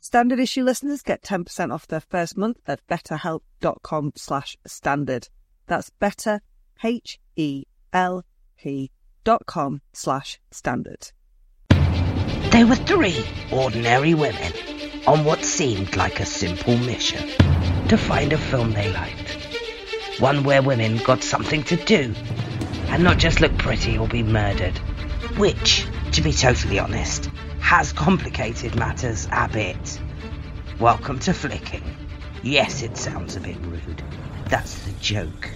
Standard issue listeners get 10% off their first month at betterhelp.com slash standard. That's better, H-E-L-P dot com slash standard. They were three ordinary women on what seemed like a simple mission to find a film they liked. One where women got something to do and not just look pretty or be murdered. Which, to be totally honest, has complicated matters a bit. Welcome to flicking. Yes, it sounds a bit rude. That's the joke.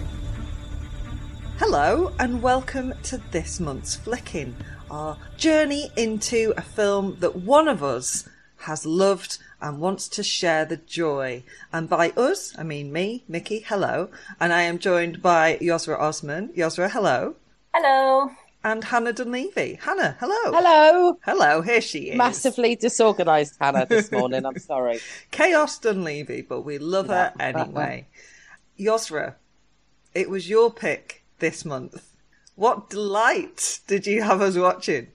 Hello, and welcome to this month's Flicking our journey into a film that one of us has loved and wants to share the joy. And by us, I mean me, Mickey, hello. And I am joined by Yosra Osman. Yosra, hello. Hello. And Hannah Dunleavy. Hannah, hello. Hello. Hello, here she is. Massively disorganised Hannah this morning, I'm sorry. Chaos Dunleavy, but we love her anyway. Yosra, it was your pick this month. What delight did you have us watching?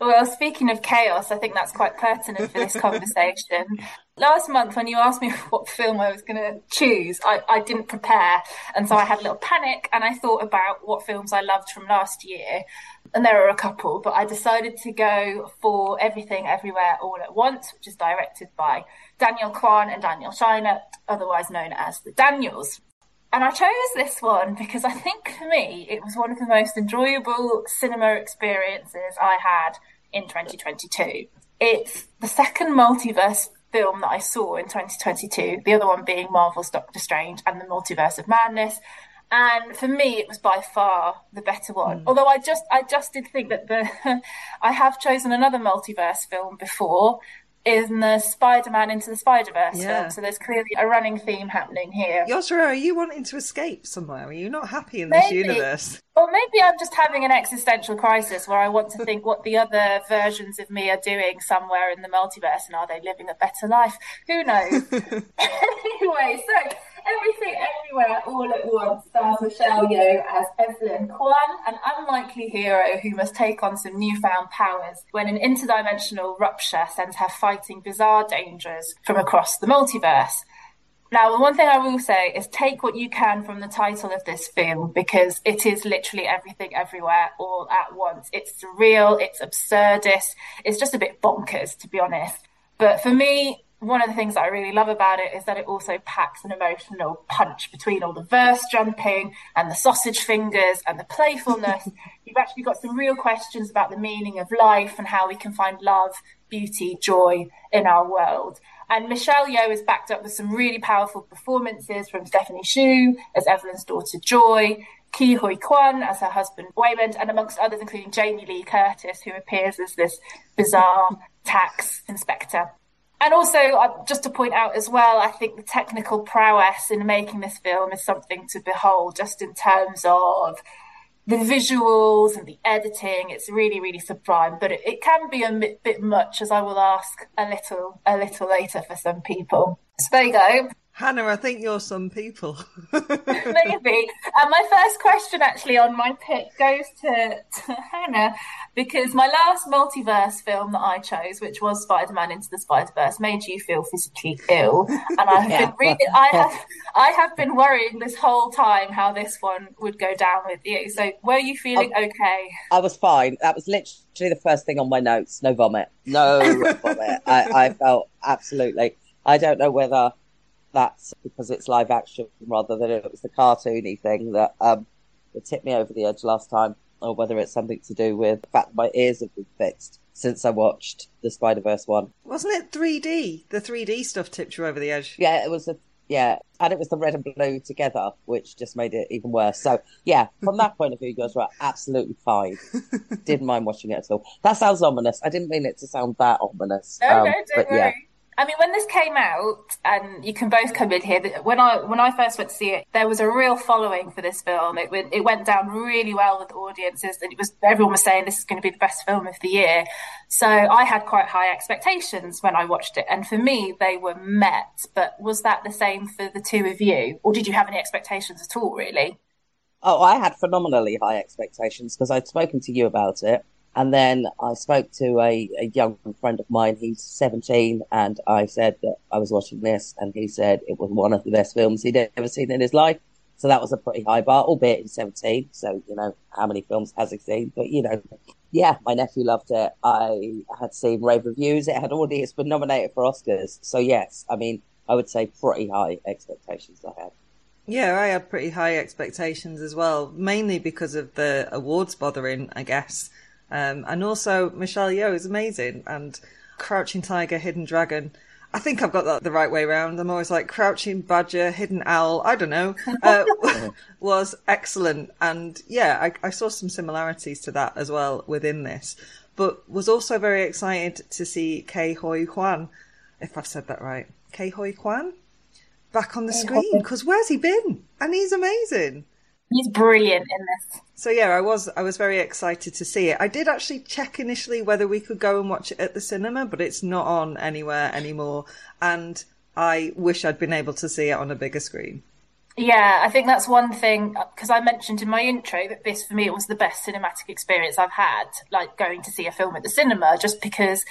Well, speaking of chaos, I think that's quite pertinent for this conversation. Last month, when you asked me what film I was going to choose, I, I, didn't prepare. And so I had a little panic and I thought about what films I loved from last year. And there are a couple, but I decided to go for Everything Everywhere All at Once, which is directed by Daniel Kwan and Daniel Scheinert, otherwise known as the Daniels. And I chose this one because I think for me it was one of the most enjoyable cinema experiences I had in 2022. It's the second multiverse film that I saw in 2022, the other one being Marvel's Doctor Strange and the Multiverse of Madness. And for me, it was by far the better one. Mm. Although I just, I just did think that the, I have chosen another multiverse film before, in the Spider-Man into the Spider-Verse yeah. film. So there's clearly a running theme happening here. Yosra, are you wanting to escape somewhere? Are you not happy in maybe, this universe? Or maybe I'm just having an existential crisis where I want to think what the other versions of me are doing somewhere in the multiverse and are they living a better life? Who knows? anyway, so Everything Everywhere All at Once stars Michelle Yeoh as Evelyn Kwan, an unlikely hero who must take on some newfound powers when an interdimensional rupture sends her fighting bizarre dangers from across the multiverse. Now, the one thing I will say is take what you can from the title of this film because it is literally everything everywhere all at once. It's surreal, it's absurdist, it's just a bit bonkers, to be honest. But for me, one of the things that I really love about it is that it also packs an emotional punch between all the verse jumping and the sausage fingers and the playfulness. You've actually got some real questions about the meaning of life and how we can find love, beauty, joy in our world. And Michelle Yeoh is backed up with some really powerful performances from Stephanie Hsu as Evelyn's daughter Joy, Ke Huy Quan as her husband Waymond, and amongst others, including Jamie Lee Curtis, who appears as this bizarre tax inspector. And also, uh, just to point out as well, I think the technical prowess in making this film is something to behold, just in terms of the visuals and the editing. It's really, really sublime, but it, it can be a bit, bit much, as I will ask a little, a little later for some people. So there you go. Hannah, I think you're some people. Maybe. And my first question, actually, on my pick goes to, to Hannah because my last multiverse film that I chose, which was Spider Man Into the Spider Verse, made you feel physically ill. And I have yeah. been really, I have, I have been worrying this whole time how this one would go down with you. So, were you feeling I, okay? I was fine. That was literally the first thing on my notes. No vomit. No vomit. I, I felt absolutely. I don't know whether that's because it's live action rather than it was the cartoony thing that um, that tipped me over the edge last time, or whether it's something to do with the fact that my ears have been fixed since I watched the Spider Verse one. Wasn't it 3D? The 3D stuff tipped you over the edge. Yeah, it was a yeah, and it was the red and blue together, which just made it even worse. So yeah, from that point of view, you guys were absolutely fine. Didn't mind watching it at all. That sounds ominous. I didn't mean it to sound that ominous. No, um, no, don't but, worry. Yeah. I mean, when this came out, and you can both come in here. When I when I first went to see it, there was a real following for this film. It went, it went down really well with audiences, and it was everyone was saying this is going to be the best film of the year. So I had quite high expectations when I watched it, and for me, they were met. But was that the same for the two of you, or did you have any expectations at all? Really? Oh, I had phenomenally high expectations because I'd spoken to you about it. And then I spoke to a, a young friend of mine. He's 17, and I said that I was watching this, and he said it was one of the best films he'd ever seen in his life. So that was a pretty high bar, albeit he's 17. So, you know, how many films has he seen? But, you know, yeah, my nephew loved it. I had seen rave reviews. It had already, it's been nominated for Oscars. So, yes, I mean, I would say pretty high expectations I had. Yeah, I had pretty high expectations as well, mainly because of the awards bothering, I guess. Um, and also, Michelle Yeoh is amazing. And Crouching Tiger, Hidden Dragon. I think I've got that the right way around. I'm always like Crouching Badger, Hidden Owl. I don't know. Uh, was excellent. And yeah, I, I saw some similarities to that as well within this. But was also very excited to see Ke Huy Quan, if I've said that right. Ke Huy Quan? Back on the screen. Because where's he been? And he's amazing. He's brilliant in this. So yeah, I was I was very excited to see it. I did actually check initially whether we could go and watch it at the cinema, but it's not on anywhere anymore. And I wish I'd been able to see it on a bigger screen. Yeah, I think that's one thing because I mentioned in my intro that this for me it was the best cinematic experience I've had, like going to see a film at the cinema, just because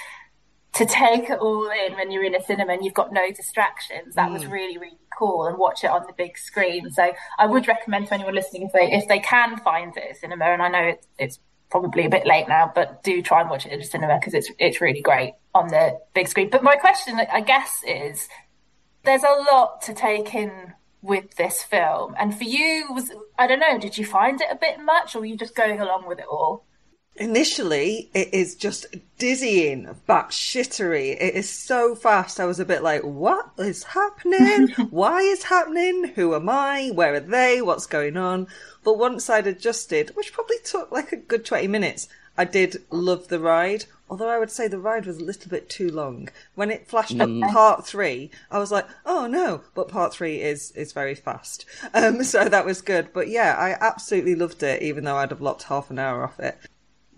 to take it all in when you're in a cinema and you've got no distractions. That mm. was really, really cool and watch it on the big screen. So I would recommend to anyone listening if they if they can find it at cinema, and I know it's it's probably a bit late now, but do try and watch it at a cinema because it's it's really great on the big screen. But my question, I guess, is there's a lot to take in with this film, and for you, was I don't know, did you find it a bit much, or were you just going along with it all? Initially it is just dizzying, but shittery. It is so fast. I was a bit like, what is happening? Why is happening? Who am I? Where are they? What's going on? But once I'd adjusted, which probably took like a good 20 minutes, I did love the ride. Although I would say the ride was a little bit too long. When it flashed mm. up part three, I was like, oh no, but part three is, is very fast. Um, so that was good. But yeah, I absolutely loved it, even though I'd have lopped half an hour off it.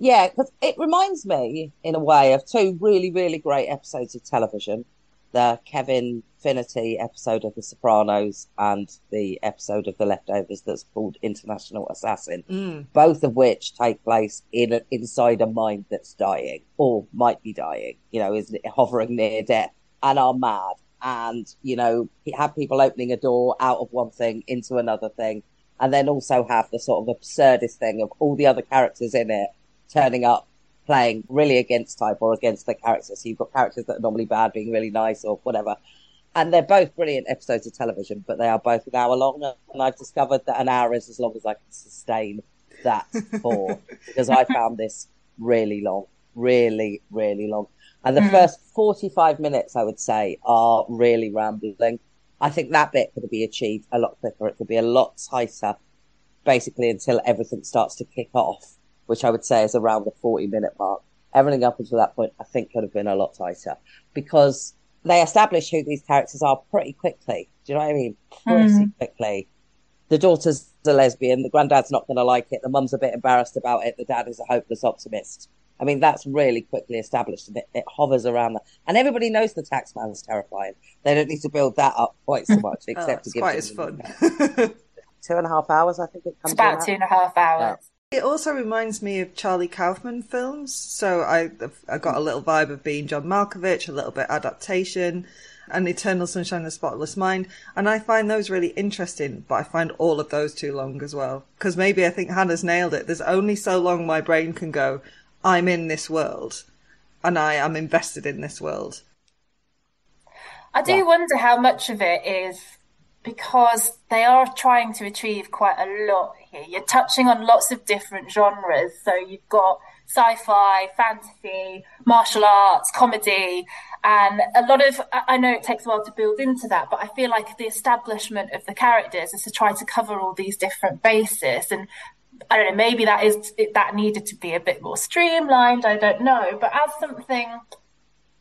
Yeah, because it reminds me, in a way, of two really, really great episodes of television. The Kevin Finnerty episode of The Sopranos and the episode of The Leftovers that's called International Assassin, mm. both of which take place in a, inside a mind that's dying or might be dying, you know, is hovering near death and are mad. And, you know, have people opening a door out of one thing into another thing. And then also have the sort of absurdist thing of all the other characters in it turning up playing really against type or against the characters. So you've got characters that are normally bad being really nice or whatever. And they're both brilliant episodes of television, but they are both an hour long. And I've discovered that an hour is as long as I can sustain that for because I found this really long, really, really long. And the mm. first 45 minutes, I would say, are really rambling. I think that bit could be achieved a lot quicker. It could be a lot tighter, basically until everything starts to kick off, which I would say is around the 40 minute mark. Everything up until that point, I think could have been a lot tighter because they establish who these characters are pretty quickly. Do you know what I mean? Pretty mm. quickly. The daughter's a lesbian. The granddad's not going to like it. The mum's a bit embarrassed about it. The dad is a hopeless optimist. I mean, that's really quickly established and it, it hovers around that. And everybody knows the taxman's terrifying. They don't need to build that up quite so much, except oh, to give it quite as fun. two and a half hours, I think it comes. It's about two and a half hours. It also reminds me of Charlie Kaufman films. So I, I got a little vibe of being John Malkovich, a little bit adaptation and Eternal Sunshine of the Spotless Mind. And I find those really interesting, but I find all of those too long as well. Because maybe I think Hannah's nailed it. There's only so long my brain can go, I'm in this world and I am invested in this world. I do yeah. wonder how much of it is because they are trying to achieve quite a lot here. You're touching on lots of different genres. So you've got sci fi, fantasy, martial arts, comedy, and a lot of, I know it takes a while to build into that, but I feel like the establishment of the characters is to try to cover all these different bases. And I don't know, maybe that is that needed to be a bit more streamlined. I don't know, but as something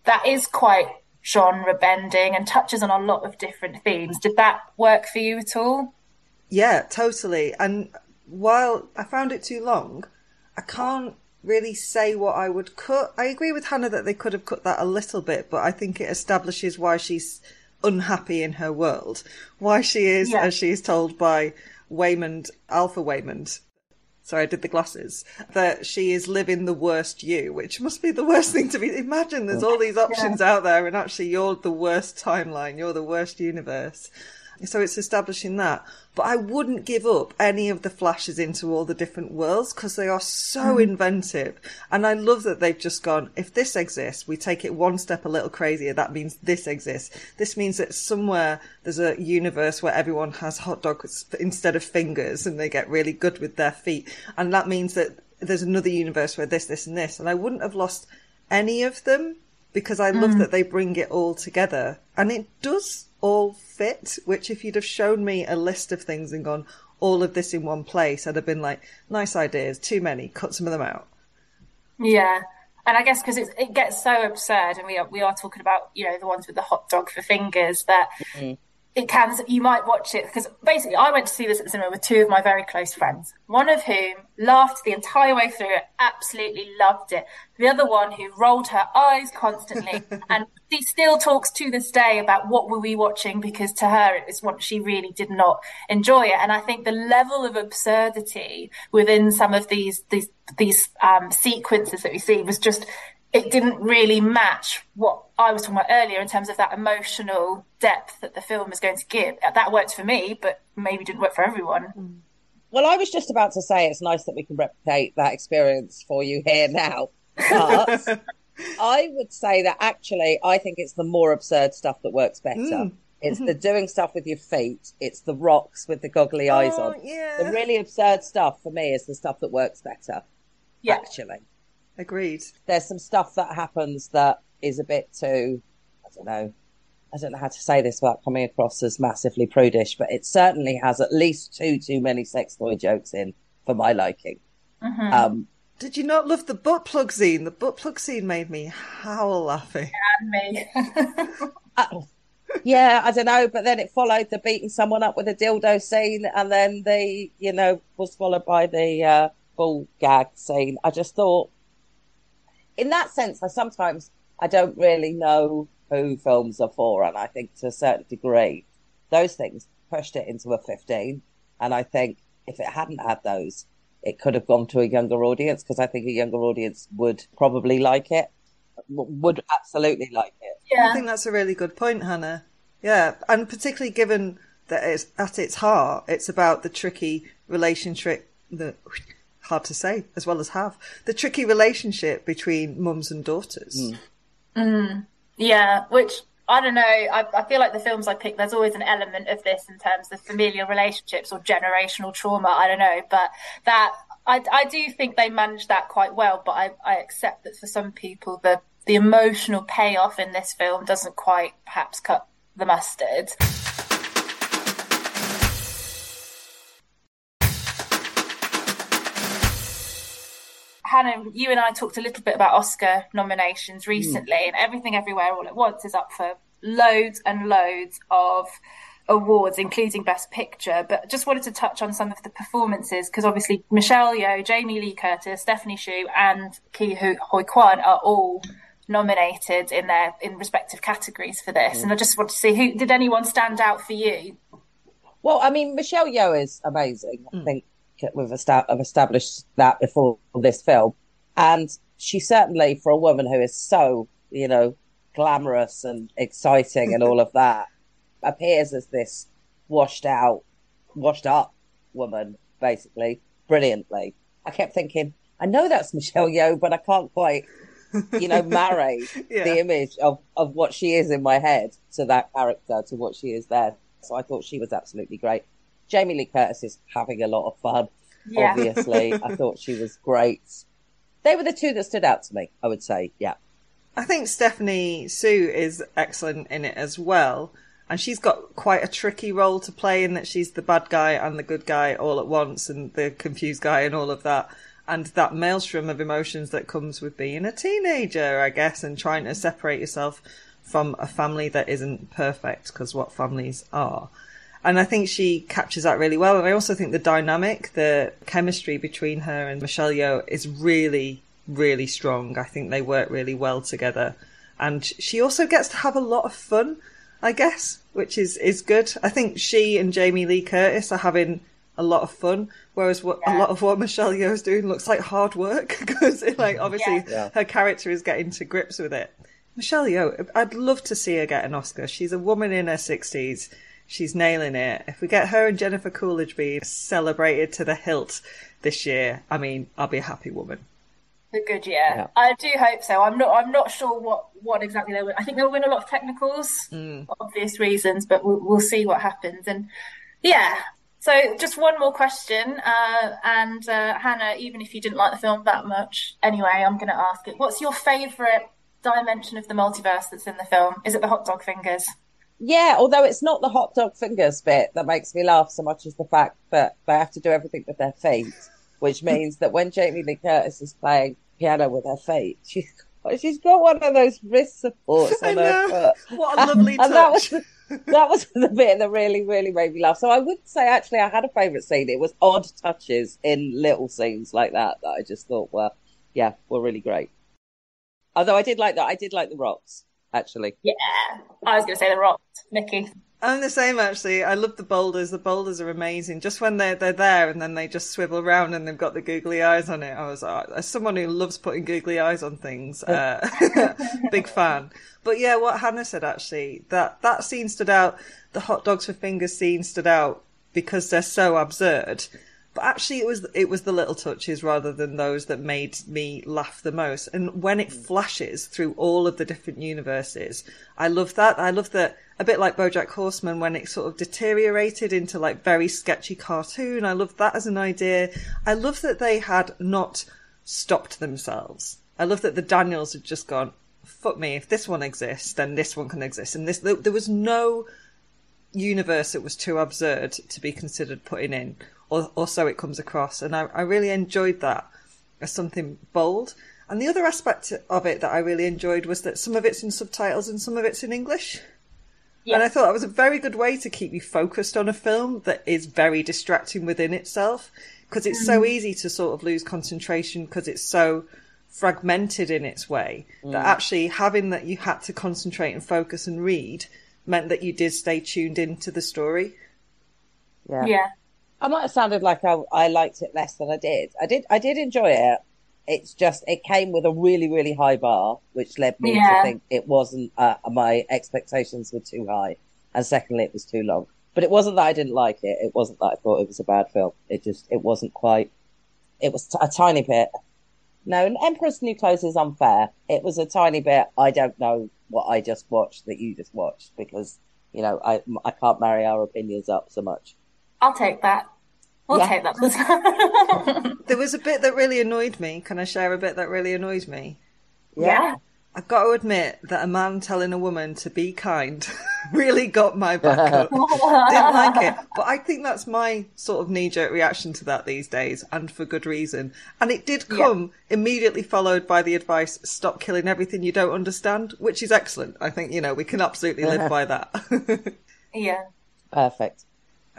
that is quite genre bending and touches on a lot of different themes, did that work for you at all? Yeah, totally. And while I found it too long, I can't really say what I would cut. I agree with Hannah that they could have cut that a little bit, but I think it establishes why she's unhappy in her world, why she is, yeah. as she's told by Waymond, Alpha Waymond, sorry, I did the glasses, that she is living the worst you, which must be the worst thing to be. Imagine there's all these options yeah. out there, and actually you're the worst timeline, you're the worst universe. So it's establishing that. But I wouldn't give up any of the flashes into all the different worlds because they are so mm. inventive. And I love that they've just gone, if this exists, we take it one step a little crazier. That means this exists. This means that somewhere there's a universe where everyone has hot dogs instead of fingers and they get really good with their feet. And that means that there's another universe where this, this and this. And I wouldn't have lost any of them because I love mm. that they bring it all together. And it does all fit, which if you'd have shown me a list of things and gone, all of this in one place, I'd have been like, nice ideas, too many, cut some of them out. Yeah. And I guess because it gets so absurd, and we are, we are talking about, you know, the ones with the hot dog for fingers, that mm-hmm it can you might watch it because basically I went to see this at the cinema with two of my very close friends, one of whom laughed the entire way through it, absolutely loved it. The other one who rolled her eyes constantly and she still talks to this day about what were we watching because to her it was what she really did not enjoy it. And I think the level of absurdity within some of these these these um, sequences that we see was just it didn't really match what I was talking about earlier in terms of that emotional depth that the film is going to give. Uh, that worked for me, but maybe didn't work for everyone. Mm. Well, I was just about to say it's nice that we can replicate that experience for you here now. But I would say that actually, I think it's the more absurd stuff that works better. Mm. It's the mm-hmm. doing stuff with your feet. It's the rocks with the goggly eyes oh, on. Yeah. The really absurd stuff for me is the stuff that works better. Yeah. Actually. Agreed. There's some stuff that happens that is a bit too, I don't know, I don't know how to say this without coming across as massively prudish, but it certainly has at least two too many sex toy jokes in for my liking. Mm-hmm. Um, Did you not love the butt plug scene? The butt plug scene made me howl laughing. And me. uh, yeah, I don't know, but then it followed the beating someone up with a dildo scene, and then the, you know, was followed by the uh, bull gag scene. I just thought, in that sense, I sometimes I don't really know who films are for, and I think to a certain degree, those things pushed it into a 15. And I think if it hadn't had those, it could have gone to a younger audience because I think a younger audience would probably like it, would absolutely like it. Yeah. I think that's a really good point, Hannah. Yeah, and particularly given that it's at its heart, it's about the tricky relationship, the hard to say as well as have the tricky relationship between mums and daughters. Mm. Mm, yeah, which I don't know. I, I, feel like the films I pick, there's always an element of this in terms of familial relationships or generational trauma. I don't know, but that I, I do think they manage that quite well. But I, I accept that for some people, the the emotional payoff in this film doesn't quite perhaps cut the mustard. Hannah, you and I talked a little bit about Oscar nominations recently, mm. and Everything Everywhere All at Once is up for loads and loads of awards, including Best Picture. But just wanted to touch on some of the performances because obviously Michelle Yeoh, Jamie Lee Curtis, Stephanie Hsu, and Ke Huy Quan are all nominated in their in respective categories for this. Mm. And I just want to see who did anyone stand out for you? Well, I mean, Michelle Yeoh is amazing. Mm. I think we've established that before this film. And she certainly, for a woman who is so, you know, glamorous and exciting and all of that, appears as this washed out, washed up woman, basically, brilliantly. I kept thinking, I know that's Michelle Yeoh, but I can't quite, you know, marry yeah. the image of, of what she is in my head to that character, to what she is there. So I thought she was absolutely great. Jamie Lee Curtis is having a lot of fun. Yeah. Obviously, I thought she was great. They were the two that stood out to me. I would say, yeah. I think Stephanie Hsu is excellent in it as well. And she's got quite a tricky role to play in that she's the bad guy and the good guy all at once and the confused guy and all of that. And that maelstrom of emotions that comes with being a teenager, I guess, and trying to separate yourself from a family that isn't perfect, because what families are. And I think she captures that really well. And I also think the dynamic, the chemistry between her and Michelle Yeoh is really, really strong. I think they work really well together. And she also gets to have a lot of fun, I guess, which is, is good. I think she and Jamie Lee Curtis are having a lot of fun, whereas what yeah. a lot of what Michelle Yeoh is doing looks like hard work because, like, obviously yeah. her character is getting to grips with it. Michelle Yeoh, I'd love to see her get an Oscar. She's a woman in her sixties She's nailing it. If we get her and Jennifer Coolidge being celebrated to the hilt this year, I mean, I'll be a happy woman. The good year. Yeah. I do hope so. I'm not. I'm not sure what what exactly they'll win. I think they'll win a lot of technicals, mm. obvious reasons, but we'll, we'll see what happens. And yeah, so just one more question, uh, and uh, Hannah, even if you didn't like the film that much, anyway, I'm going to ask it. What's your favourite dimension of the multiverse that's in the film? Is it the hot dog fingers? Yeah, although it's not the hot dog fingers bit that makes me laugh so much as the fact that they have to do everything with their feet, which means that when Jamie Lee Curtis is playing piano with her feet, she's she's got one of those wrist supports on her foot. What a lovely and, touch. And that was the, that was the bit that really, really made me laugh. So I would say actually I had a favourite scene. It was odd touches in little scenes like that that I just thought were yeah, were really great. Although I did like that I did like the rocks actually. Yeah, I was going to say the rocks, Mickey. I'm the same actually. I love the boulders. The boulders are amazing. Just when they're they're there and then they just swivel around and they've got the googly eyes on it. I was uh, as someone who loves putting googly eyes on things, uh, big fan. But yeah, what Hannah said actually that that scene stood out. The hot dogs for fingers scene stood out because they're so absurd but actually, it was it was the little touches rather than those that made me laugh the most. And when it mm. flashes through all of the different universes, I love that. I love that a bit like BoJack Horseman when it sort of deteriorated into like very sketchy cartoon. I love that as an idea. I love that they had not stopped themselves. I love that the Daniels had just gone, fuck me, if this one exists, then this one can exist. And this, there was no universe that was too absurd to be considered putting in or, or so it comes across. And I, I really enjoyed that as something bold. And the other aspect of it that I really enjoyed was that some of it's in subtitles and some of it's in English. Yeah. And I thought that was a very good way to keep you focused on a film that is very distracting within itself because it's mm. so easy to sort of lose concentration because it's so fragmented in its way mm. that actually having that you had to concentrate and focus and read meant that you did stay tuned into the story. Yeah. Yeah. I might have sounded like I, I liked it less than I did. I did. I did enjoy it. It's just it came with a really really high bar, which led me yeah. to think it wasn't. Uh, my expectations were too high, and secondly, it was too long. But it wasn't that I didn't like it. It wasn't that I thought it was a bad film. It just it wasn't quite. It was t- a tiny bit. No, an Emperor's New Clothes is unfair. It was a tiny bit. I don't know what I just watched that you just watched because you know I I can't marry our opinions up so much. I'll take that. We'll yeah. take that. there was a bit that really annoyed me. Can I share a bit that really annoyed me? Yeah. I've got to admit that a man telling a woman to be kind really got my back up. Didn't like it. But I think that's my sort of knee jerk reaction to that these days, and for good reason. And it did come yeah. immediately followed by the advice stop killing everything you don't understand, which is excellent. I think, you know, we can absolutely live by that. yeah. Perfect.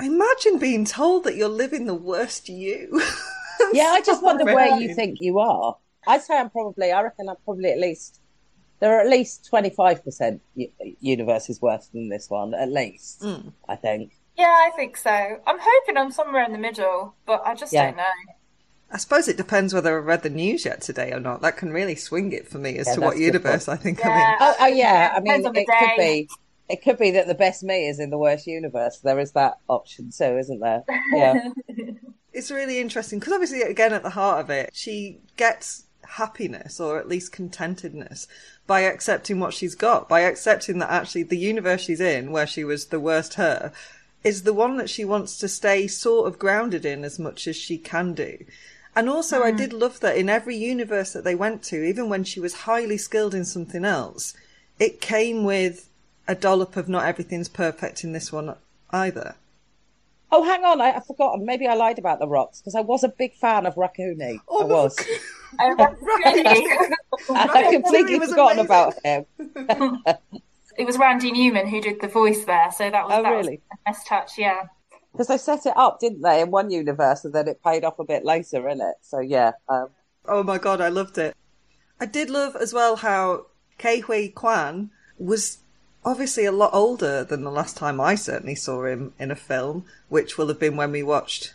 I imagine being told that you're living the worst you. yeah, I just wonder where you think you are. I'd say I'm probably, I reckon I'm probably at least there are at least 25% universes worse than this one, at least, mm. I think. Yeah, I think so. I'm hoping I'm somewhere in the middle, but I just yeah. don't know. I suppose it depends whether I've read the news yet today or not. That can really swing it for me as yeah, to what universe I think yeah. I'm in. Oh, oh yeah, I mean, it could be. It could be that the best me is in the worst universe. There is that option too, isn't there? Yeah. it's really interesting because obviously, again, at the heart of it, she gets happiness or at least contentedness by accepting what she's got, by accepting that actually the universe she's in, where she was the worst her, is the one that she wants to stay sort of grounded in as much as she can do. And also, mm. I did love that in every universe that they went to, even when she was highly skilled in something else, it came with a dollop of not everything's perfect in this one either. Oh, hang on, I, have forgotten. Maybe I lied about the rocks because I was a big fan of Raccoonie. Oh, I was. I I completely forgotten amazing. about him. it was Randy Newman who did the voice there, so that was oh, that really? was a nice touch. Yeah. Because they set it up, didn't they, in one universe, and then it paid off a bit later, in it. So yeah. Um... Oh my god, I loved it. I did love as well how Ke Huy Quan was obviously a lot older than the last time I certainly saw him in a film, which will have been when we watched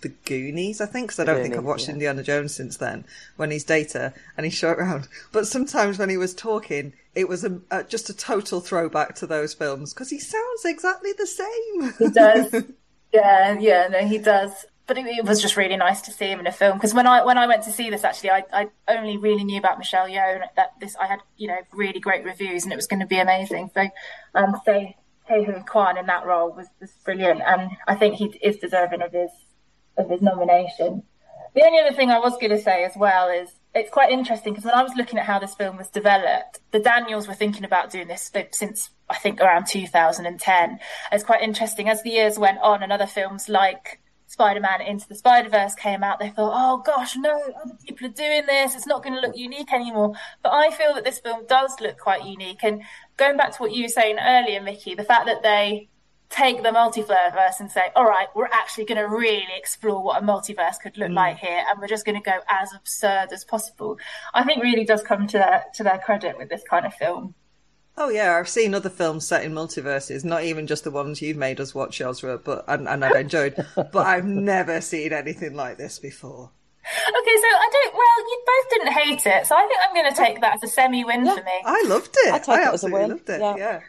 the Goonies, I think, because I don't Goonies, think I've watched yeah. Indiana Jones since then, when he's Data and he's shot around. But sometimes when he was talking, it was a, a, just a total throwback to those films because he sounds exactly the same. He does. yeah, yeah, no, he does but it, it, was just really nice to see him in a film because when I when I went to see this actually I, I only really knew about Michelle Yeoh and that this I had you know really great reviews and it was going to be amazing so um so Huy Quan in that role was, was brilliant and I think he is deserving of his of his nomination. The only other thing I was going to say as well is it's quite interesting because when I was looking at how this film was developed, the Daniels were thinking about doing this since I think around 2010. It's quite interesting as the years went on and other films like Spider-Man Into the Spider-Verse came out, they thought, oh gosh, no, other people are doing this. It's not going to look unique anymore. But I feel that this film does look quite unique. And going back to what you were saying earlier, Mickey, the fact that they take the multiverse and say, all right, we're actually going to really explore what a multiverse could look mm. like here, and we're just going to go as absurd as possible. I think really does come to their to their credit with this kind of film. Oh yeah, I've seen other films set in multiverses, not even just the ones you've made us watch, Yosra, but and, and I've enjoyed. but I've never seen anything like this before. Okay, so I don't. Well, you both didn't hate it, so I think I'm going to take that as a semi-win yeah, for me. I loved it. I, take I it absolutely loved it. Yeah. yeah.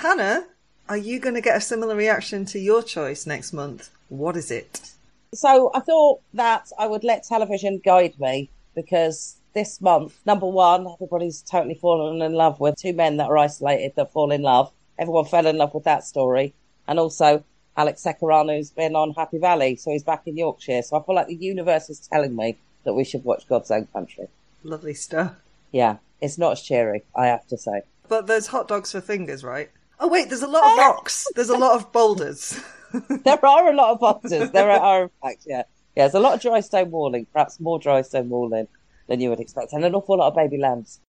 Hannah, are you going to get a similar reaction to your choice next month? What is it? So I thought that I would let television guide me because this month, number one, everybody's totally fallen in love with two men that are isolated that fall in love. Everyone fell in love with that story. And also, Alex Secareanu's been on Happy Valley, so he's back in Yorkshire. So I feel like the universe is telling me that we should watch God's Own Country. Lovely stuff. Yeah, it's not as cheery, I have to say. But there's hot dogs for fingers, right? Oh wait, there's a lot of rocks. There's a lot of boulders. there are a lot of boulders. There are, in fact, yeah. Yeah, there's a lot of dry stone walling, perhaps more dry stone walling than you would expect, and an awful lot of baby lambs.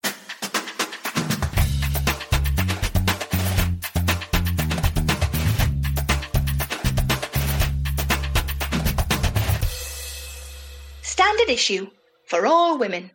Standard issue for all women.